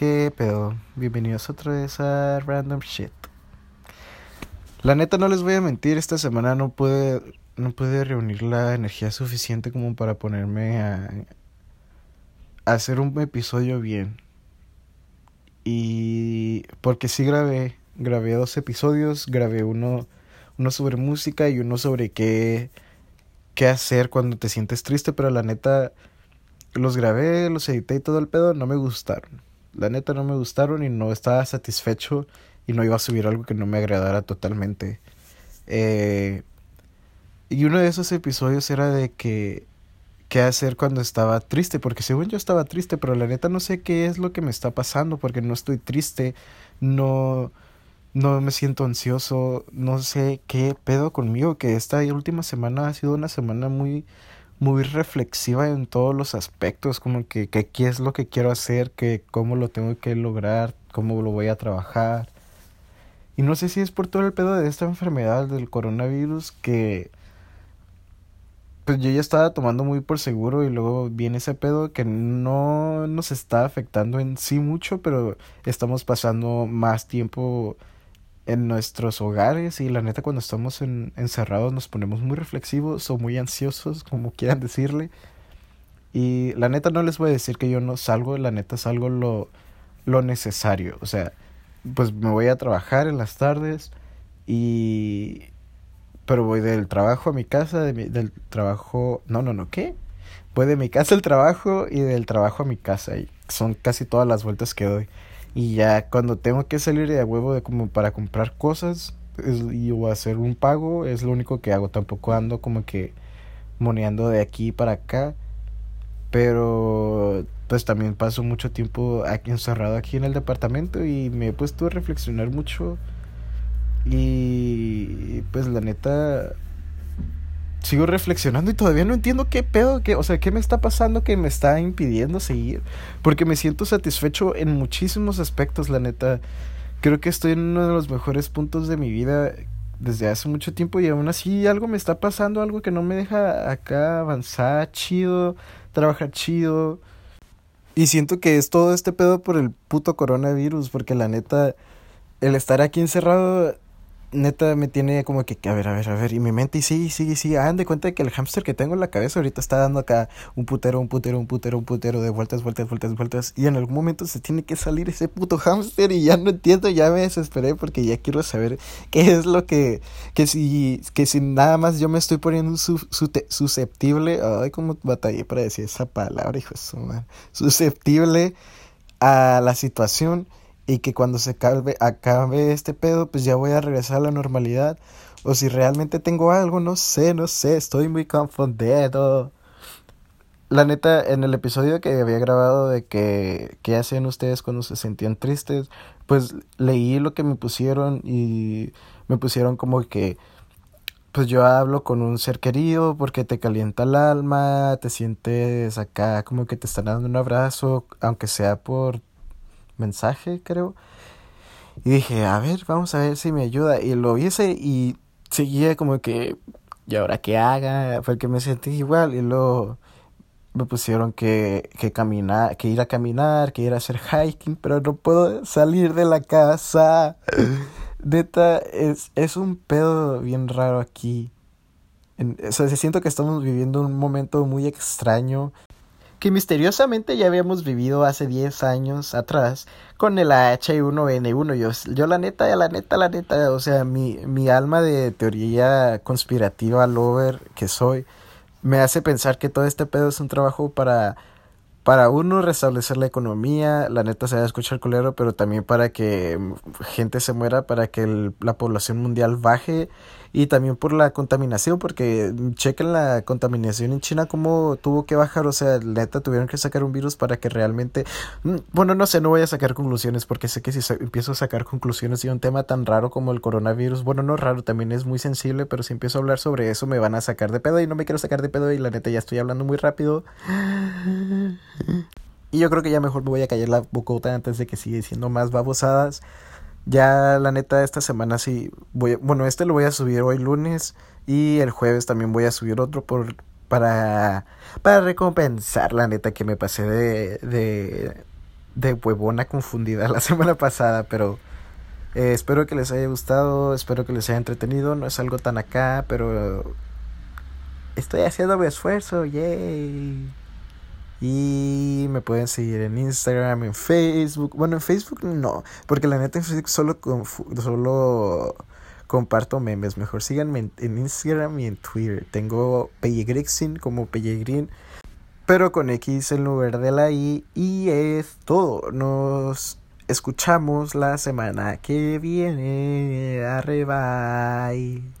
¿Qué pedo? Bienvenidos otra vez a Random Shit. La neta no les voy a mentir, esta semana no pude, no pude reunir la energía suficiente como para ponerme a, a hacer un episodio bien. Y porque sí grabé, grabé dos episodios, grabé uno, uno sobre música y uno sobre qué, qué hacer cuando te sientes triste, pero la neta los grabé, los edité y todo el pedo, no me gustaron. La neta no me gustaron y no estaba satisfecho y no iba a subir algo que no me agradara totalmente. Eh, y uno de esos episodios era de que qué hacer cuando estaba triste, porque según yo estaba triste, pero la neta no sé qué es lo que me está pasando, porque no estoy triste, no, no me siento ansioso, no sé qué pedo conmigo, que esta última semana ha sido una semana muy muy reflexiva en todos los aspectos, como que, que qué es lo que quiero hacer, que cómo lo tengo que lograr, cómo lo voy a trabajar. Y no sé si es por todo el pedo de esta enfermedad del coronavirus que pues yo ya estaba tomando muy por seguro y luego viene ese pedo que no nos está afectando en sí mucho, pero estamos pasando más tiempo en nuestros hogares y la neta cuando estamos en, encerrados nos ponemos muy reflexivos o muy ansiosos, como quieran decirle. Y la neta no les voy a decir que yo no salgo, la neta salgo lo, lo necesario. O sea, pues me voy a trabajar en las tardes y... Pero voy del trabajo a mi casa, de del trabajo... No, no, no, ¿qué? Voy de mi casa al trabajo y del trabajo a mi casa y son casi todas las vueltas que doy. Y ya cuando tengo que salir de huevo de como para comprar cosas y o hacer un pago, es lo único que hago. Tampoco ando como que moneando de aquí para acá. Pero pues también paso mucho tiempo aquí encerrado aquí en el departamento y me he puesto a reflexionar mucho. Y pues la neta sigo reflexionando y todavía no entiendo qué pedo, qué, o sea, qué me está pasando que me está impidiendo seguir. Porque me siento satisfecho en muchísimos aspectos, la neta. Creo que estoy en uno de los mejores puntos de mi vida desde hace mucho tiempo y aún así algo me está pasando, algo que no me deja acá avanzar chido, trabajar chido. Y siento que es todo este pedo por el puto coronavirus, porque la neta, el estar aquí encerrado neta me tiene como que, a ver, a ver, a ver, y mi mente, y sí, sí, sí, hagan de cuenta que el hámster que tengo en la cabeza ahorita está dando acá un putero, un putero, un putero, un putero, de vueltas, vueltas, vueltas, vueltas, y en algún momento se tiene que salir ese puto hámster y ya no entiendo, ya me desesperé porque ya quiero saber qué es lo que, que si, que si nada más yo me estoy poniendo su, susceptible, ay, como batallé para decir esa palabra, hijo de su madre, susceptible a la situación y que cuando se acabe, acabe este pedo, pues ya voy a regresar a la normalidad. O si realmente tengo algo, no sé, no sé, estoy muy confundido. La neta, en el episodio que había grabado de que qué hacían ustedes cuando se sentían tristes, pues leí lo que me pusieron y me pusieron como que pues yo hablo con un ser querido porque te calienta el alma, te sientes acá como que te están dando un abrazo, aunque sea por mensaje, creo. Y dije, a ver, vamos a ver si me ayuda. Y lo hice y seguía como que, ¿y ahora qué haga? Fue que me sentí igual. Y luego me pusieron que, que caminar, que ir a caminar, que ir a hacer hiking, pero no puedo salir de la casa. Neta, es, es un pedo bien raro aquí. o sea, siento que estamos viviendo un momento muy extraño que misteriosamente ya habíamos vivido hace 10 años atrás con el H1N1. Yo, yo la neta, la neta, la neta, o sea, mi, mi alma de teoría conspirativa lover que soy, me hace pensar que todo este pedo es un trabajo para para uno restablecer la economía, la neta se va a escuchar culero, pero también para que gente se muera, para que la población mundial baje y también por la contaminación, porque chequen la contaminación en China como tuvo que bajar, o sea, neta tuvieron que sacar un virus para que realmente, mm, bueno, no sé, no voy a sacar conclusiones porque sé que si empiezo a sacar conclusiones de un tema tan raro como el coronavirus, bueno, no raro, también es muy sensible, pero si empiezo a hablar sobre eso me van a sacar de pedo y no me quiero sacar de pedo y la neta ya estoy hablando muy rápido. Y yo creo que ya mejor me voy a callar la bocota antes de que siga diciendo más babosadas. Ya la neta esta semana sí voy, bueno, este lo voy a subir hoy lunes y el jueves también voy a subir otro por para para recompensar la neta que me pasé de de de huevona confundida la semana pasada, pero eh, espero que les haya gustado, espero que les haya entretenido, no es algo tan acá, pero estoy haciendo mi esfuerzo, yay. Y me pueden seguir en Instagram, en Facebook. Bueno, en Facebook no, porque la neta en Facebook solo, solo comparto memes. Mejor síganme en, Instagram y en Twitter. Tengo Pellegrixin como Pellegrin, pero con X en lugar de la I. Y es todo. Nos escuchamos la semana que viene. Arre, bye.